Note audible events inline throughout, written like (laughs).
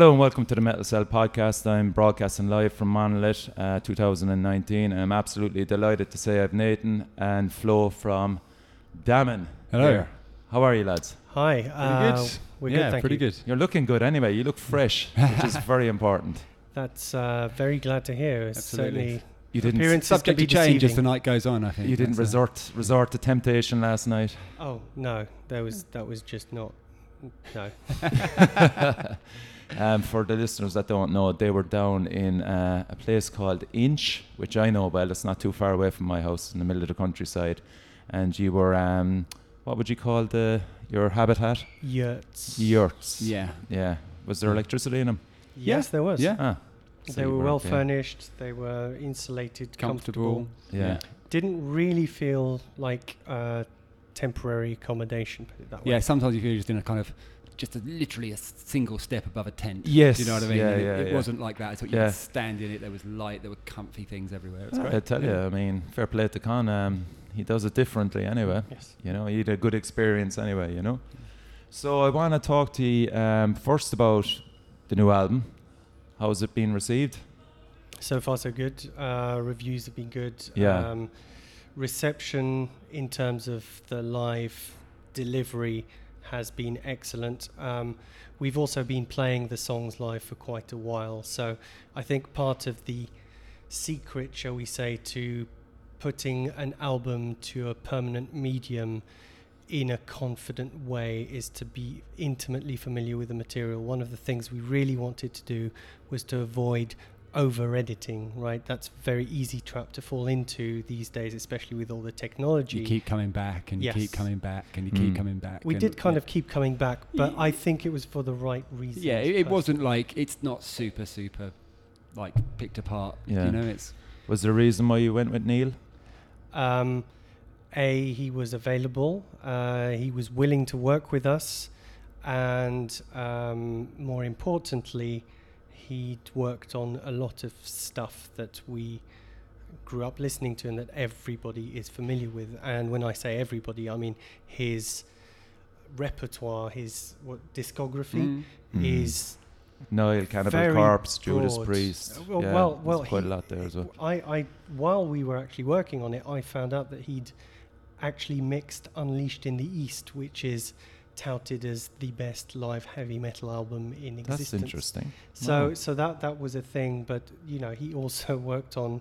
Hello and welcome to the Metal Cell podcast. I'm broadcasting live from Monolith uh, 2019 and I'm absolutely delighted to say I've Nathan and Flo from Damim. Hello. here. How are you lads? Hi. Pretty uh, good. We're yeah, good, thank pretty you. good. You're looking good anyway. You look fresh, which is (laughs) very important. That's uh, very glad to hear. It's Absolutely. certainly You didn't appearances can Subject to change as the night goes on. I think you didn't That's, uh, resort resort to temptation last night. Oh no, there was that was just not. No. (laughs) um, for the listeners that don't know, they were down in uh, a place called Inch, which I know well. It's not too far away from my house in the middle of the countryside. And you were, um, what would you call the your habitat? Yurts. Yurts. Yeah. Yeah. Was there electricity in them? Yes, there was. Yeah. Ah. so They you were well okay. furnished. They were insulated, comfortable. Comfortable. Yeah. Didn't really feel like uh, temporary accommodation. Put it that way. Yeah. Sometimes you feel just in a kind of just a, literally a single step above a tent. Yes. Do you know what I mean? Yeah, And it, yeah, it yeah. wasn't like that. So you Yeah. could stand in it. There was light. There were comfy things everywhere. It's Ah, great. I tell you, I mean, fair play to Con. Um, he does it differently anyway. Yes. You know, he had a good experience anyway, you know. So I want to talk to you um, first about the new album. How's it been received? So far, so good. Uh, reviews have been good. Yeah. Um, reception in terms of the live delivery has been excellent. Um, we've also been playing the songs live for quite a while. So I think part of the secret, shall we say, to putting an album to a permanent medium in a confident way is to be intimately familiar with the material. One of the things we really wanted to do was to avoid over editing, right? That's a very easy trap to fall into these days, especially with all the technology. You keep coming back and you keep coming back and you Mm. keep coming back. we did kind yeah. of keep coming back, but I think it was for the right reason. Yeah, it, it wasn't like it's not super super like picked apart. Yeah. You know, it's Was there a reason why you went with Neil? Um, a, he was available. Uh, he was willing to work with us, and um, more importantly, he'd worked on a lot of stuff that we grew up listening to and that everybody is familiar with. And when I say everybody, I mean his repertoire, his what discography Mm. Mm. is Nile, Cannibal Corpse, Judas broad. Priest. Uh, well- yeah, well- well, quite he- a lot there as well. I, I, while we were actually working on it, I found out that he'd actually mixed Unleashed in the East, which is touted as the best live heavy metal album in existence. That's interesting. So, Wow. so that that was a thing. But you know, he also (laughs) worked on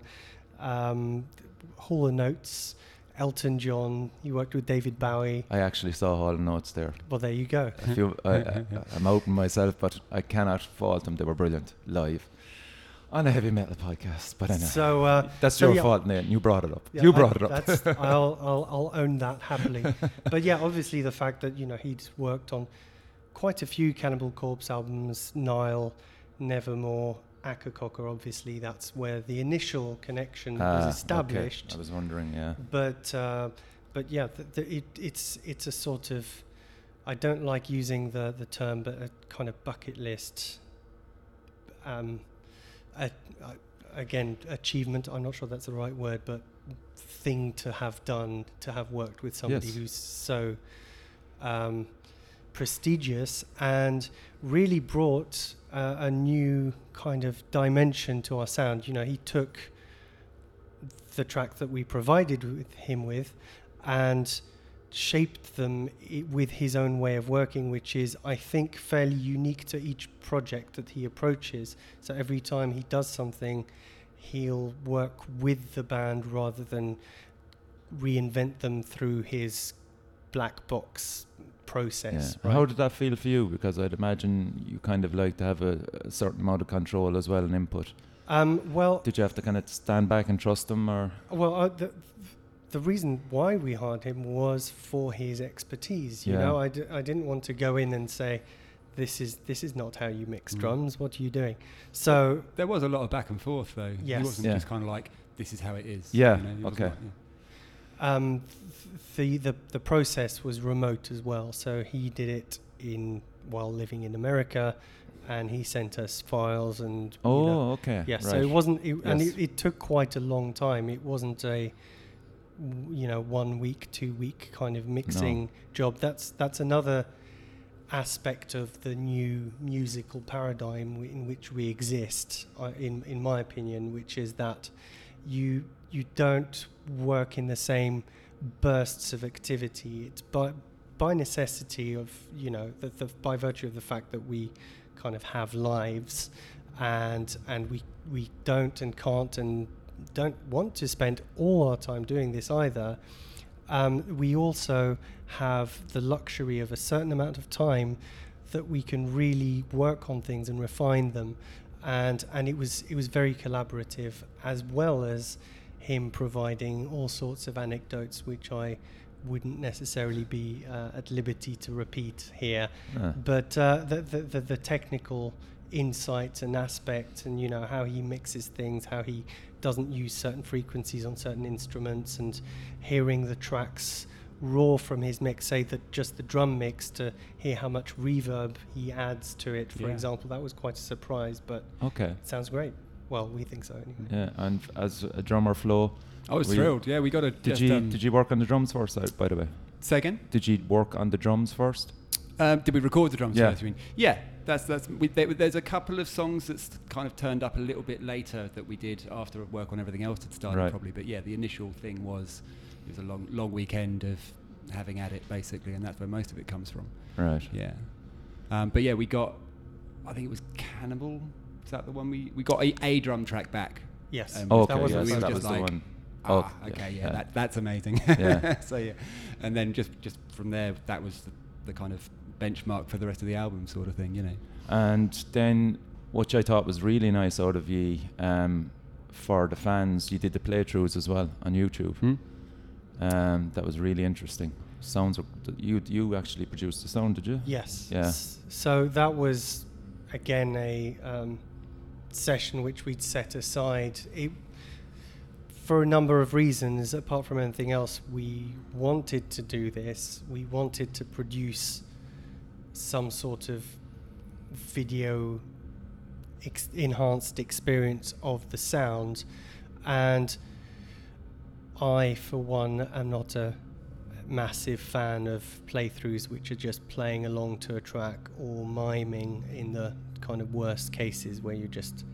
um, Hall and Oates, Elton John. He worked with David Bowie. I actually saw Hall and Oates there. Well, there you go. I feel I, (laughs) I, I'm open myself, but I cannot fault them. They were brilliant live on a heavy metal podcast. But anyway, So uh, that's so your yeah. fault, Nate. You brought it up. Yeah, you I- brought it up. That's, (laughs) I'll, I'll, I'll own that happily. (laughs) but yeah, obviously the fact that you know he'd worked on quite a few Cannibal Corpse albums, Nile, Nevermore, Akercocke. Obviously, that's where the initial connection Ah, was okay. established. I was wondering, yeah. But uh, but yeah, it, it's it's a sort of I don't like using the the term, but a kind of bucket list. Um, a, a, again, achievement. I'm not sure that's the right word, but thing to have done to have worked with somebody Yes. who's so um, prestigious and really brought uh, a new kind of dimension to our sound. You know, he took the track that we provided with him with and shaped them with his own way of working, which is, I think, fairly unique to each project that he approaches. So every time he does something, he'll work with the band rather than reinvent them through his black box yeah. process. How did that feel for you? Because I'd imagine you kind of like to have a, a certain amount of control as well and input. Um, well, Did you have to kind of stand back and trust them, or Well, uh, the the reason why we hired him was for his expertise. You Yeah. know, I, d- I didn't want to go in and say, "This is this is not how you mix Mm. drums. What are you doing?" So there was a lot of back and forth though. Yes. He wasn't Yeah. just kind of like this is how it is. Yeah, you know, he okay. like, yeah. um, th- the the the process was remote as well. So he did it in while living in America, and he sent us files and you oh, know, okay, Yeah, right. so it wasn't, it, and it, it took quite a long time. It wasn't a, w- you know, one week, two week kind of mixing job. That's that's another aspect of the new musical paradigm w- in which we exist, uh, in in my opinion, which is that you you don't work in the same bursts of activity. It's by by necessity of you know the, the, by virtue of the fact that we kind of have lives, and and we we don't and can't and don't want to spend all our time doing this either. Um, we also have the luxury of a certain amount of time that we can really work on things and refine them, and and it was it was very collaborative as well as him providing all sorts of anecdotes which I wouldn't necessarily be uh, at liberty to repeat here. Uh, But uh, the, the, the, the technical insights and aspect, and you know how he mixes things, how he doesn't use certain frequencies on certain instruments, and hearing the tracks raw from his mix, say that just the drum mix, to hear how much reverb he adds to it. For Yeah. example, that was quite a surprise, but okay. it sounds great. Well, we think so anyway. Yeah, and as a drummer, Flo, I was thrilled. Yeah, we got a. did just, you um, did you work on the drums first? uh, By the way, Second. did you work on the drums first? Um, did we record the drums Yeah. first? You mean? Yeah, that's that's. We, there, there's a couple of songs that's kind of turned up a little bit later that we did after work on everything else had started, Right. probably. But yeah, the initial thing was it was a long long weekend of having at it basically, and that's where most of it comes from. Right. Yeah, um, but yeah, we got. I think it was Cannibal. Is that the one we we got a, a drum track back? Yes, Um, Oh, that okay, was yes, we that just was the one. Ah, Oh, okay, yeah, yeah. That, that's amazing. Yeah. (laughs) so yeah, and then just just from there, that was the, the kind of benchmark for the rest of the album, sort of thing, you know. And then, which I thought was really nice out of you, um, for the fans, you did the playthroughs as well on YouTube. Hmm? Um, that was really interesting. Sounds you you actually produced the sound, did you? Yes. Yeah. S- So that was again a um, session which we'd set aside. It, for a number of reasons, apart from anything else, we wanted to do this. We wanted to produce some sort of video ex- enhanced experience of the sound, and I, for one, am not a massive fan of playthroughs which are just playing along to a track or miming in the kind of worst cases where you're just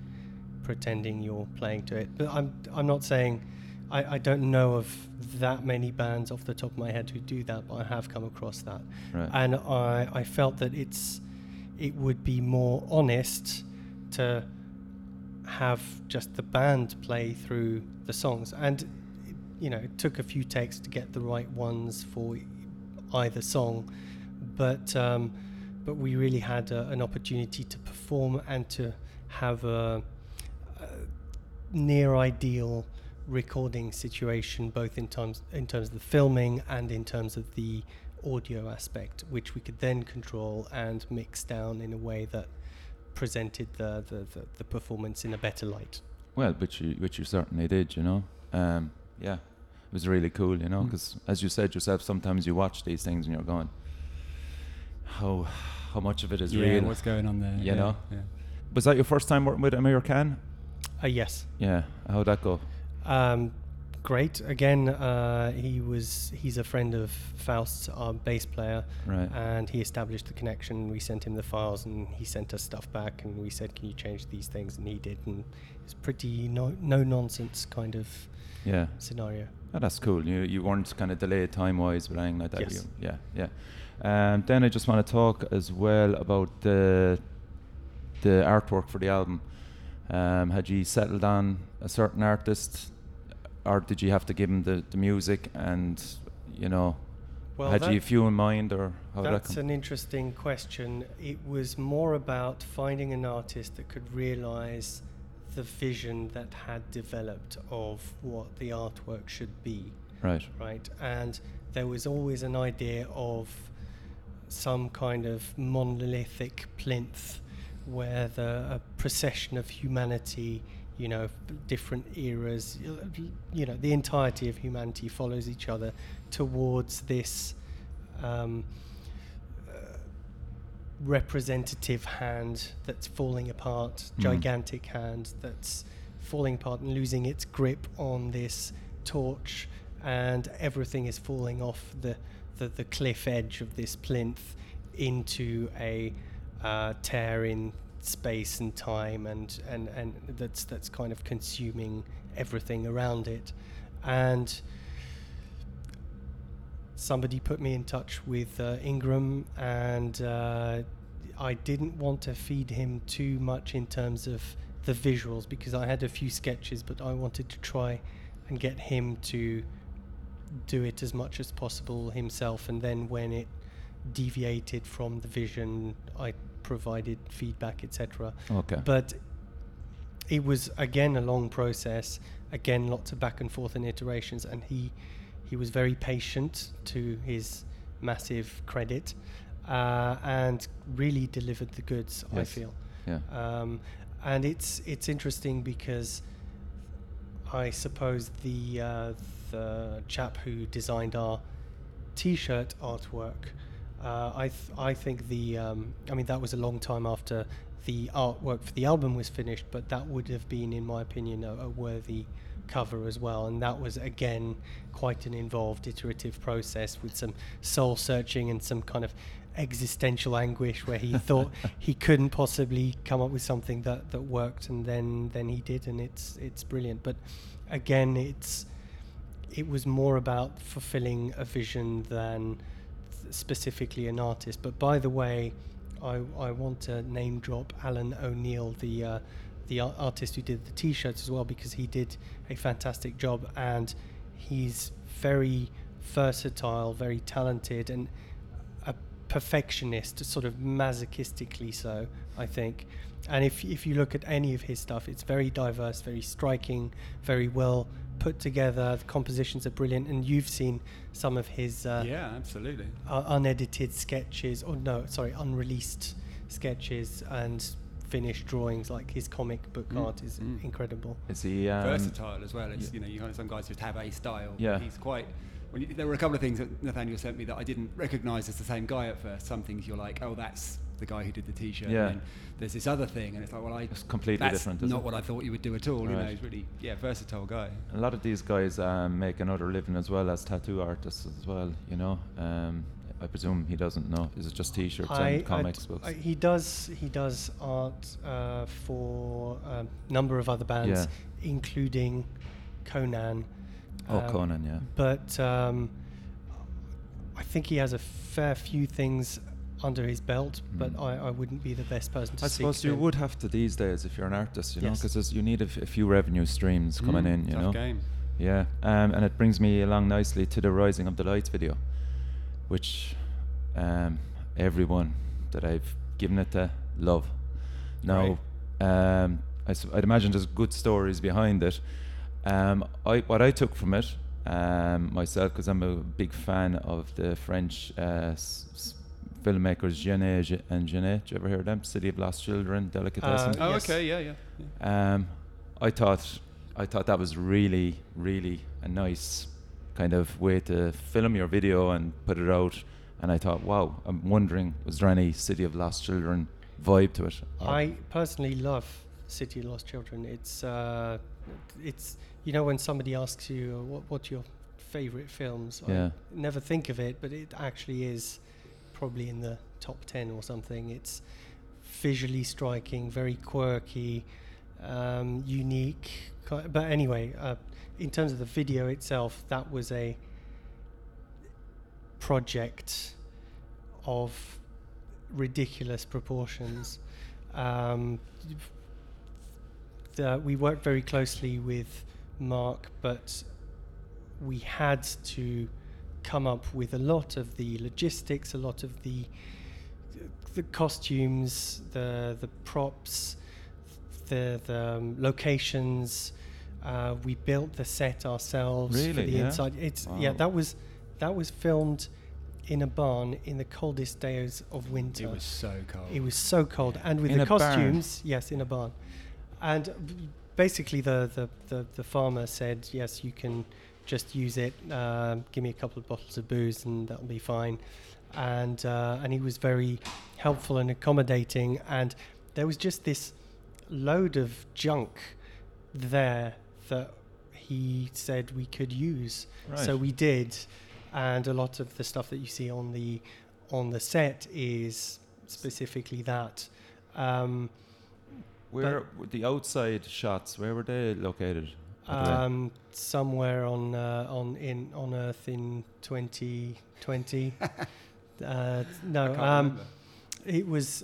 pretending you're playing to it. But I'm I'm not saying I, I don't know of that many bands off the top of my head who do that, but I have come across that. Right. And I, I felt that it's it would be more honest to have just the band play through the songs and it- you know it took a few takes to get the right ones for either song but um, but we really had a, an opportunity to perform and to have a, a near ideal recording situation both in terms in terms of the filming and in terms of the audio aspect which we could then control and mix down in a way that presented the, the, the, the performance in a better light Well, which you which you certainly did, you know. Um, yeah, it was really cool, you know, Mm. because as you said yourself, sometimes you watch these things and you're going, how how much of it is yeah, real? what's going on there? You yeah, know? Yeah. Was that your first time working with American? uh, yes Yeah. How'd that go? Um, great. Again, uh, he was he's a friend of Faust's, our bass player, Right. and he established the connection. We sent him the files, and he sent us stuff back, and we said, "Can you change these things?" And he did, and it's pretty no no nonsense kind of yeah. scenario. Oh, that's cool. You you weren't kind of delayed time wise with anything like that. Yes. You, yeah, yeah. Um, then I just want to talk as well about the the artwork for the album. Um, had you settled on a certain artist, or did you have to give him the, the music and you know Well, had that- you a few in mind or how did that That's an interesting question. It was more about finding an artist that could realize the vision that had developed of what the artwork should be. right. right? And there was always an idea of some kind of monolithic plinth where the a procession of humanity, you know, different eras, you know, the entirety of humanity follows each other towards this um, uh, representative hand that's falling apart, Mm. gigantic hand that's falling apart and losing its grip on this torch, and everything is falling off the, the, the cliff edge of this plinth into a uh, tear in space and time, and, and, and that's that's kind of consuming everything around it, and somebody put me in touch with uh, Ingram, and uh, I didn't want to feed him too much in terms of the visuals because I had a few sketches, but I wanted to try and get him to do it as much as possible himself. And then when it deviated from the vision, I provided feedback, etc. Okay. But it was again a long process. Again, lots of back and forth and iterations, and he he was very patient to his massive credit, uh, and really delivered the goods. I feel. yeah. Um, and it's it's interesting because I suppose the uh, the chap who designed our T-shirt artwork, uh, I th- I think the um, I mean that was a long time after the artwork for the album was finished, but that would have been, in my opinion, a, a worthy cover as well. And that was again quite an involved iterative process with some soul searching and some kind of existential anguish where he (laughs) thought he couldn't possibly come up with something that, that worked and then then he did and it's it's brilliant but again it's it was more about fulfilling a vision than th- specifically an artist but by the way I, I want to name drop Alan O'Neill the uh, the ar- artist who did the t-shirts as well because he did a fantastic job and he's very versatile very talented and a perfectionist, sort of masochistically so, I think. And if if you look at any of his stuff, it's very diverse, very striking, very well put together. The compositions are brilliant, and you've seen some of his uh, yeah, absolutely. uh, unedited sketches, or no, sorry, unreleased sketches and finished drawings. Like his comic book Mm, art is mm. incredible. Is he um, versatile as well. It's yeah. you know, you kind of some guys just have a style. Yeah. he's quite. When you, there were a couple of things that Nathaniel sent me that I didn't recognise as the same guy at first. Some things you're like, oh, that's the guy who did the T-shirt. Yeah. And there's this other thing, and it's like, well, I It's completely that's different, isn't it? what I thought you would do at all. You know, he's really yeah, versatile guy. A lot of these guys um, make another living as well as tattoo artists as well. You know, um, I presume he doesn't know. Is it just T-shirts and comics d- books? I- he does he does art uh, for a number of other bands, including Conan. oh, Um, Conan, yeah. But um, I think he has a fair few things under his belt, but Mm. I, I wouldn't be the best person to I suppose you him. would have to these days if you're an artist, you know, because you need a, f- a few revenue streams coming Mm, in, you tough know. game. Yeah, um, and it brings me along nicely to the Rising of the Lights video, which um, everyone that I've given it to love. Now, um, I s- I'd imagine there's good stories behind it. Um, I, what I took from it um, myself, because I'm a big fan of the French uh, s- s- filmmakers Jeunet and Genet. Did you ever hear of them? City of Lost Children, Delicatessen. Oh, Yes. okay, yeah, yeah. yeah. Um, I thought I thought that was really, really a nice kind of way to film your video and put it out. And I thought, wow, I'm wondering, was there any City of Lost Children vibe to it? Or- I personally love City of Lost Children. It's uh, it's you know when somebody asks you uh, what your favorite films, Yeah. I never think of it, but it actually is probably in the top ten or something. It's visually striking, very quirky, um, unique. But anyway, uh, in terms of the video itself, that was a project of ridiculous proportions. Um, the, we worked very closely with Mark, but we had to come up with a lot of the logistics, a lot of the the costumes, the the props, the the um, locations. Uh, we built the set ourselves for Really? the Yeah? inside. It's yeah, that was that was filmed in a barn in the coldest days of winter. It was so cold. It was so cold, and with In the a barn? costumes, yes, in a barn. And b- basically, the, the, the, the farmer said, "Yes, you can just use it. Um, give me a couple of bottles of booze, and that'll be fine." And uh, and he was very helpful and accommodating. And there was just this load of junk there that he said we could use. So we did, and a lot of the stuff that you see on the on the set is specifically that. Um, Where were the outside shots? Where were they located? By the way? um, somewhere on uh, on in on Earth in 2020. (laughs) uh, no, um, it was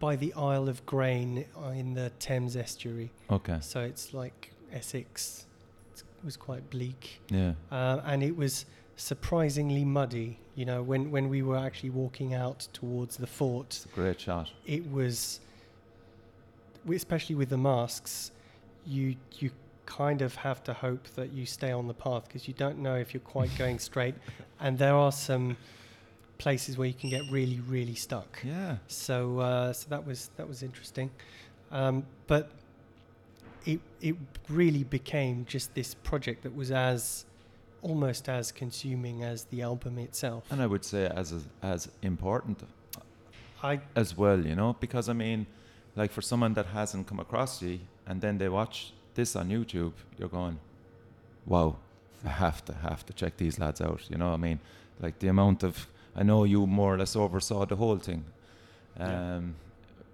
by the Isle of Grain uh, in the Thames estuary. okay. So it's like Essex. It was quite bleak, Yeah. uh, and it was surprisingly muddy. You know, when when we were actually walking out towards the fort, great shot. it was, especially with the masks, you you kind of have to hope that you stay on the path because you don't know if you're quite going (laughs) straight, and there are some places where you can get really really stuck. Yeah. So uh, so that was that was interesting, um, but it it really became just this project that was as almost as consuming as the album itself. And I would say as as, as important I as well, you know, because I mean, like for someone that hasn't come across you and then they watch this on YouTube, you're going, wow, I have to have to check these lads out. You know, what I mean, like the amount of I know you more or less oversaw the whole thing. Yeah. Um,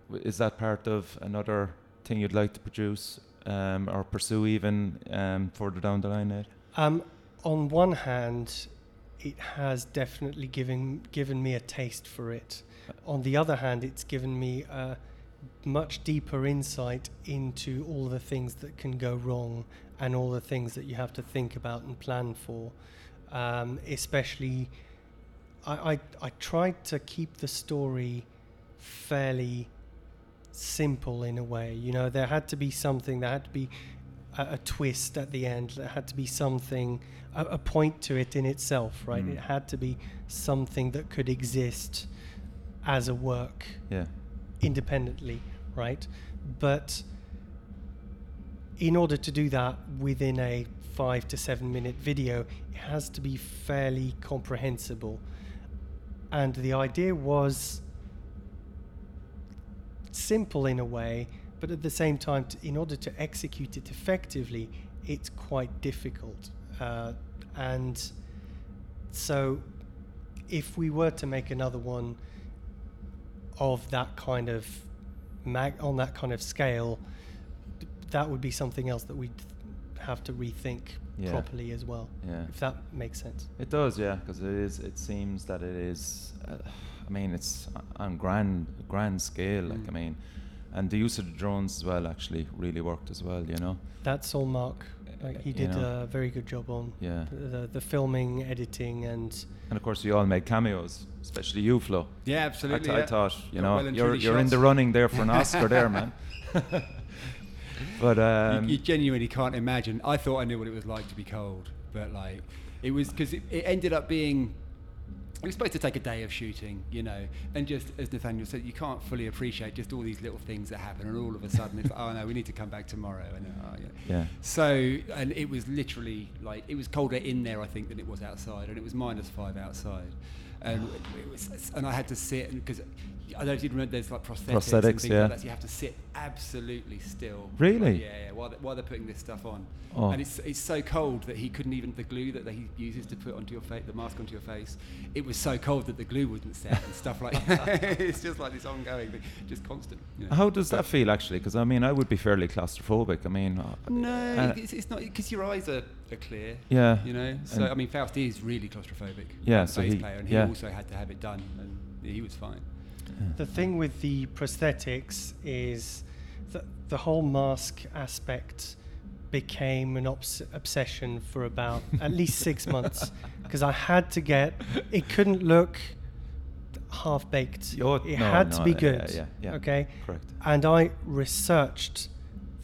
w- Is that part of another thing you'd like to produce um, or pursue even um, further down the line, Ed? Um, on one hand, it has definitely given given me a taste for it. On the other hand, it's given me a much deeper insight into all the things that can go wrong and all the things that you have to think about and plan for. Um, especially, I, I I tried to keep the story fairly simple in a way. You know, there had to be something. There had to be a, a twist at the end. There had to be something, a, a point to it in itself, right? Mm. It had to be something that could exist as a work Yeah. Independently, right? But in order to do that within a five to seven minute video, it has to be fairly comprehensible. And the idea was simple in a way, but at the same time, in order to execute it effectively, it's quite difficult. Uh, and so, if we were to make another one of that kind of mag on that kind of scale, that would be something else that we'd have to rethink Yeah. properly as well. Yeah. If that makes sense. It does, yeah, because it is. It seems that it is. Uh, I mean, it's on grand, grand scale. Like, I Mm. mean, and the use of the drones as well actually really worked as well. You know. That's all Mark. Like he You did know. a very good job on Yeah. the, the, the filming, editing, and And of course, you all made cameos, especially you, Flo. Yeah, I, absolutely. th- I thought, you Got know, well you're you're in the running there for an (laughs) Oscar there, man. (laughs) but You- um, you, genuinely can't imagine. I thought I knew what it was like to be cold, but like it was because it, it ended up being. Was supposed to take a day of shooting, you know, and just as Nathaniel said, you can't fully appreciate just all these little things that happen, and all of a sudden it's like, (laughs) oh no, we need to come back tomorrow, and oh, yeah. yeah, So, and it was literally like it was colder in there, I think, than it was outside, and it was minus five outside, and it was, and I had to sit and because I don't even remember there's like prosthetics, and Prosthetics, things yeah. like that, so you have to sit absolutely still. Really? Yeah, yeah. While, they, while they're putting this stuff on, Oh. and it's it's so cold that he couldn't even the glue that he uses to put onto your face, the mask onto your face. It was so cold that the glue wouldn't set and stuff like. that. (laughs) it's just like this ongoing thing, just constant. you know. How does that feel actually? Because I mean, I would be fairly claustrophobic. I mean, uh, No, uh, it's, it's not because your eyes are, are clear. Yeah, You know, so and- I mean, Faust is really claustrophobic. Yeah, bass so he- player, and he yeah. also had to have it done, and he was fine. The thing with the prosthetics is that the whole mask aspect became an obs- obsession for about (laughs) at least six months because I had to get it couldn't look half baked. It no, had to no, be yeah, good. yeah, yeah. Okay. correct. And I researched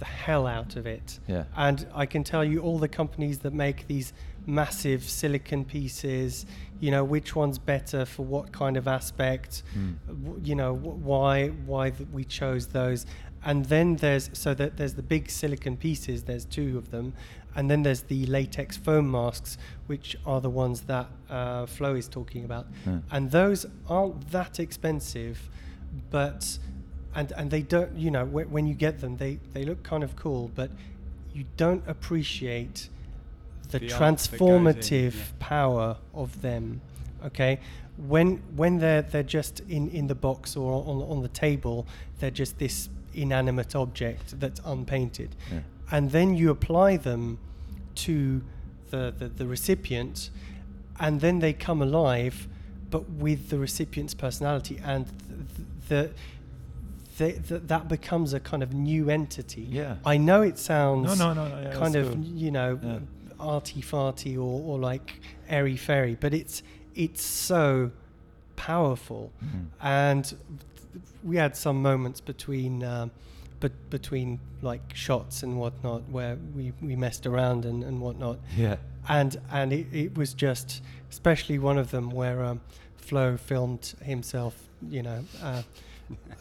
the hell out of it. Yeah. And I can tell you all the companies that make these massive silicon pieces, you know, which one's better for what kind of aspect, Mm. w- you know, wh- why why th- we chose those. And then there's so that there's the big silicon pieces, there's two of them, and then there's the latex foam masks, which are the ones that uh, Flo is talking about. Yeah. And those aren't that expensive, but and and they don't you know when, when you get them they they look kind of cool but you don't appreciate the, The art that goes in, transformative yeah. power of them Okay, when when they're they're just in in the box or on on the table, they're just this inanimate object that's unpainted, Yeah. and then you apply them to the, the the recipient, and then they come alive, but with the recipient's personality, and th- the. The, the, that becomes a kind of new entity. Yeah. I know it sounds No, no, no, no. Yeah, kind of cool. you know Yeah. arty farty or, or like airy fairy but it's it's so powerful Mhm. and th- we had some moments between um, but between like shots and whatnot where we, we messed around and, and whatnot Yeah. and and it, it was just especially one of them where um, Flo filmed himself you know uh,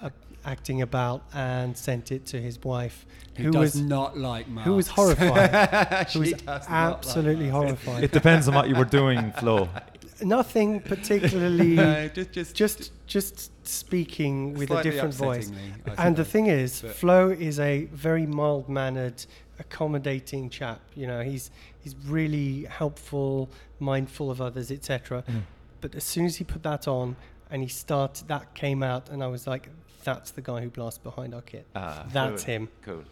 uh, acting about and sent it to his wife Who, who does was not like Mark. who was horrified (laughs) She who was does not like absolutely horrified It depends on what you were doing, (laughs) Flo. nothing particularly (laughs) No, just, just, just just speaking with a different voice and the thing is but- flo is a very mild mannered accommodating chap you know he's he's really helpful mindful of others etc Mm. but as soon as he put that on and he started that came out and i was like that's the guy who blasts behind our kit Ah, that's cool. him Cool.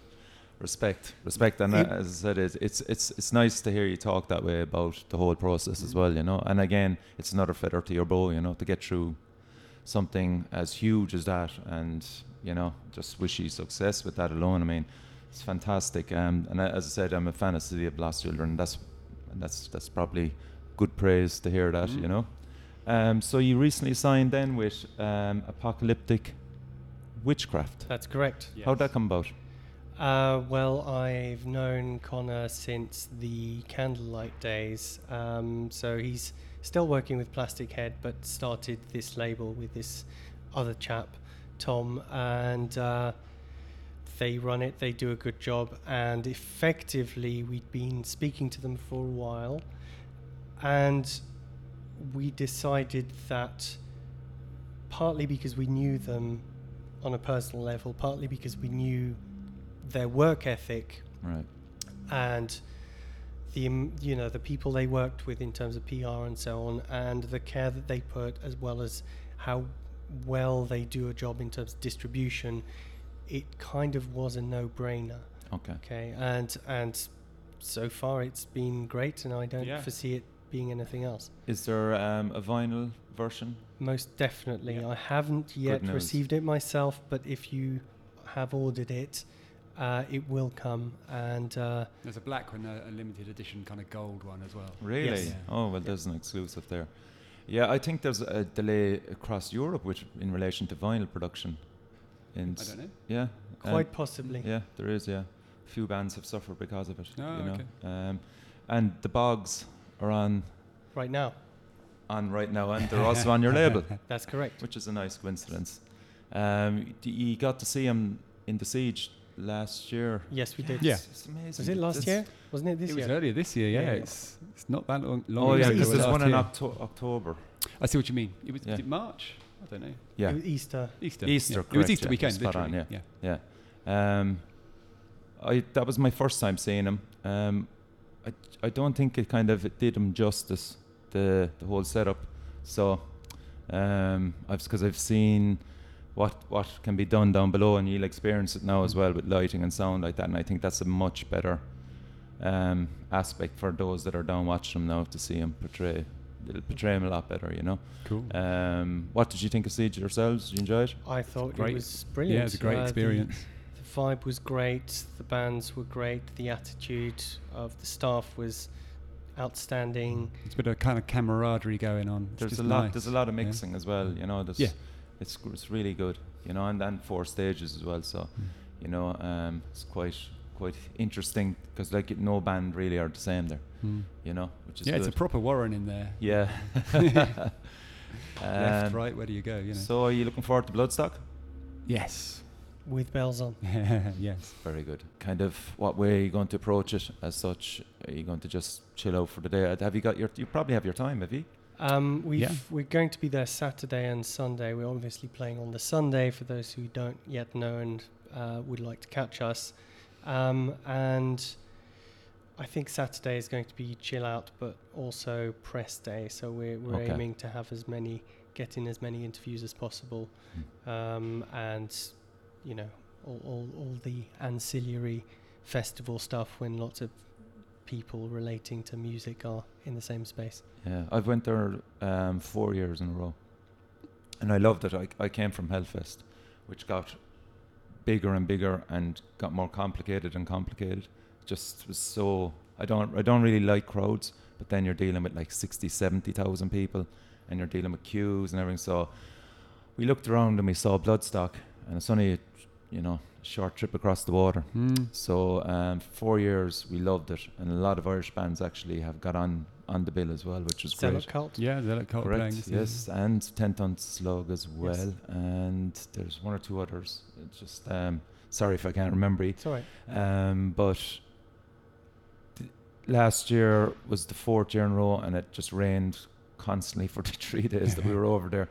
Respect, respect, and It- uh, as I said, it's, it's it's it's nice to hear you talk that way about the whole process as well. You know, and again, it's another feather to your bow. You know, to get through something as huge as that, and you know, just wish you success with that alone. I mean, it's fantastic. Um, and I- as I said, I'm a fan of City of Lost Children. That's that's that's probably good praise to hear that. Mm. You know. Um, so you recently signed then with um, Apocalyptic Witchcraft. that's correct How'd that come about? Uh, well, I've known Connor since the Candlelight days. Um, so he's still working with Plastic Head, but started this label with this other chap, Tom, and uh, they run it. They do a good job, and effectively, we'd been speaking to them for a while, and we decided that partly because we knew them on a personal level, partly because we knew their work ethic Right. and the um, you know the people they worked with in terms of PR and so on, and the care that they put, as well as how well they do a job in terms of distribution, it kind of was a no-brainer. Okay. Okay, and and so far it's been great, and I don't Yeah. foresee it being anything else. Is there um, a vinyl version? Most definitely. Yeah. I haven't yet received it myself, but if you have ordered it, uh, it will come. And uh, There's a black one, a, a limited edition kind of gold one as well. Really? Yes. Yeah. Oh well, there's an exclusive there. Yeah, I think there's a delay across Europe with in relation to vinyl production. In I s- don't know. Yeah. um, quite possibly. Yeah, there is. Yeah, a few bands have suffered because of it. Oh, you know. okay. Um, and the Bogs are on Right now, on right now, and they're also on your label, (laughs) that's correct. which is a nice coincidence. Um, d- you got to see them in the siege last year. Yes, we did. Yeah. It's, it's amazing. Was it last It's- year? Wasn't it this it was year? earlier this year, yeah. Yeah, yeah. It's, it's not that long. long Oh ago yeah, It was because it was there's one in. Octo- October. I see what you mean. It was, Yeah. March? I don't know. Yeah. It was Easter. Easter. Easter, yeah. It was correct, Easter yeah. weekend, Spot on, literally. yeah. Yeah. Um, I that was my first time seeing him. Um, I I don't think it kind of did him justice the the whole setup. So, um, I've because I've seen what what can be done down below, and you'll experience it now as well with lighting and sound like that. And I think that's a much better um, aspect for those that are down watching him now to see him portray. It'll portray him a lot better, you know. Cool. Um, what did you think of Siege yourselves? Did you enjoy it? I thought Great. it was brilliant. yeah, it was a great Uh, the- experience. The vibe was great. The bands were great. The attitude of the staff was outstanding. It's a bit of kind of camaraderie going on. It's there's a lot nice. there's a lot of yeah. mixing as well you know there's Yeah. it's it's really good you know and then four stages as well so Mm. you know um it's quite quite interesting because like no band really are the same there Mm. you know which is Yeah, good it's a proper Warren in there. yeah (laughs) Left, (laughs) Um, right, where do you go? You know. so are you looking forward to bloodstock yes. With bells on. (laughs) yes. very good kind of what way are you going to approach it as such are you going to just chill out for the day have you got your you probably have your time have you Um, we've, Yeah. We're going to be there Saturday and Sunday. We're obviously playing on the Sunday for those who don't yet know and uh, would like to catch us. Um, and I think Saturday is going to be chill out, but also press day. So we're we're Okay. aiming to have as many, get in as many interviews as possible, um, and you know all, all all the ancillary festival stuff when lots of people relating to music are in the same space. Yeah, I've went there um, four years in a row, and I loved it. I, I came from Hellfest, which got bigger and bigger and got more complicated and complicated. Just was so I don't I don't really like crowds, but then you're dealing with like 60, 70,000 people, and you're dealing with queues and everything. So we looked around and we saw Bloodstock, and it's only you know short trip across the water. Mm. So um, four years, we loved it, and a lot of Irish bands actually have got on on the bill as well, which was Zealot great. Cult. Yeah, they're cult. Correct. this Yes, season. and Ten Ton Slug as well, and there's one or two others. It's just um, sorry if I can't remember. it. It's all right. Um, but th- last year was the fourth year in a row, and it just rained constantly for (laughs) the three days that we were over there.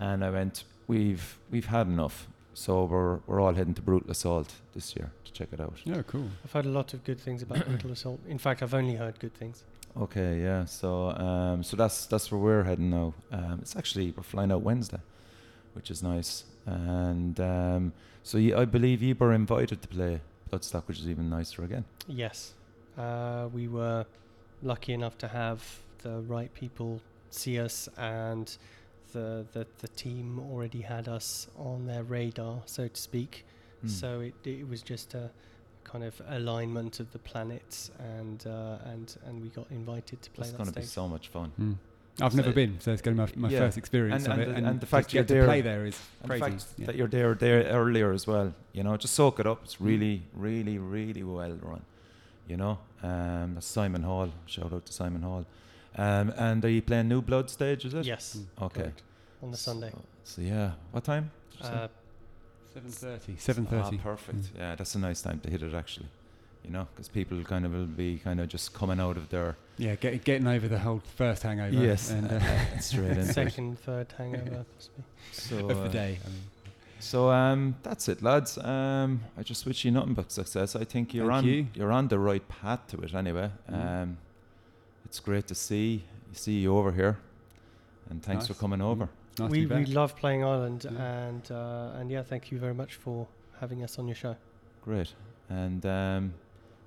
And I went, we've we've had enough, so we're we're all heading to Brutal Assault this year to check it out. Yeah, cool. I've heard a lot of good things about Brutal Assault. In fact, I've only heard good things. Okay, yeah. So um, so that's that's where we're heading now. Um, it's actually we're flying out Wednesday, which is nice. And um, so ye, I believe you were invited to play Bloodstock, which is even nicer again. Yes, uh, we were lucky enough to have the right people see us, and the, the the team already had us on their radar, so to speak. Hmm. So it it was just a kind of alignment of the planets, and uh, and and we got invited to play that's that going to be so much fun. Mm. I've So never been, so it's going to be my, my Yeah. first experience And- of and it. the- and the fact you're to play there- there is crazy. the fact yeah. that you're there there earlier as well, you know, just soak it up. It's Mm. really, really, really well run. You know, um, Simon Hall. Shout out to Simon Hall. Um, and are you playing New Blood stage? Is it? Yes, Mm. Okay. correct, on the Sunday. So, so yeah, what time? did you say? Uh, 7.30. Ah, 7.30. perfect. Mm. Yeah, that's a nice time to hit it actually. You know, because people kind of will be kind of just coming out of their Yeah, get, getting over the whole first hangover. yes, And, uh, (laughs) uh, straight into it. second, third hangover, (laughs) possibly. So, of the uh, day. I mean. So um, that's it, lads. Um, I just wish you nothing but success. I think you're Thank on you. you're on the right path to it anyway. Mm. Um, it's great to see see you over here, and thanks for Nice. coming Mm. over. Nice we to be we love playing Ireland, Yeah. and uh, and yeah, thank you very much for having us on your show. Great, and um,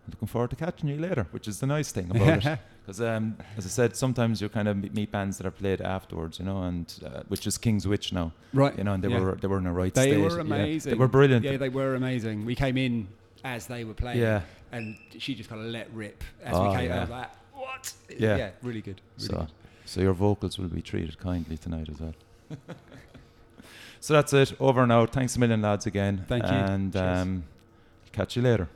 looking forward to catching you later, which is the nice thing about it. (laughs) Because um, as I said, sometimes you kind of meet- meet bands that are played afterwards, you know, and uh, which is King's Witch now, right. you know, and they yeah. were they were in a right They state. were yeah. amazing. They were brilliant. Yeah, they were amazing. We came in as they were playing. yeah. And she just kind of let rip as Oh, we came yeah. out of that. What? Yeah. Yeah, really good. Really So, good. so your vocals will be treated kindly tonight as well. (laughs) so that's it. Over and out. Thanks a million, lads, again. Thank you. And um, catch you later.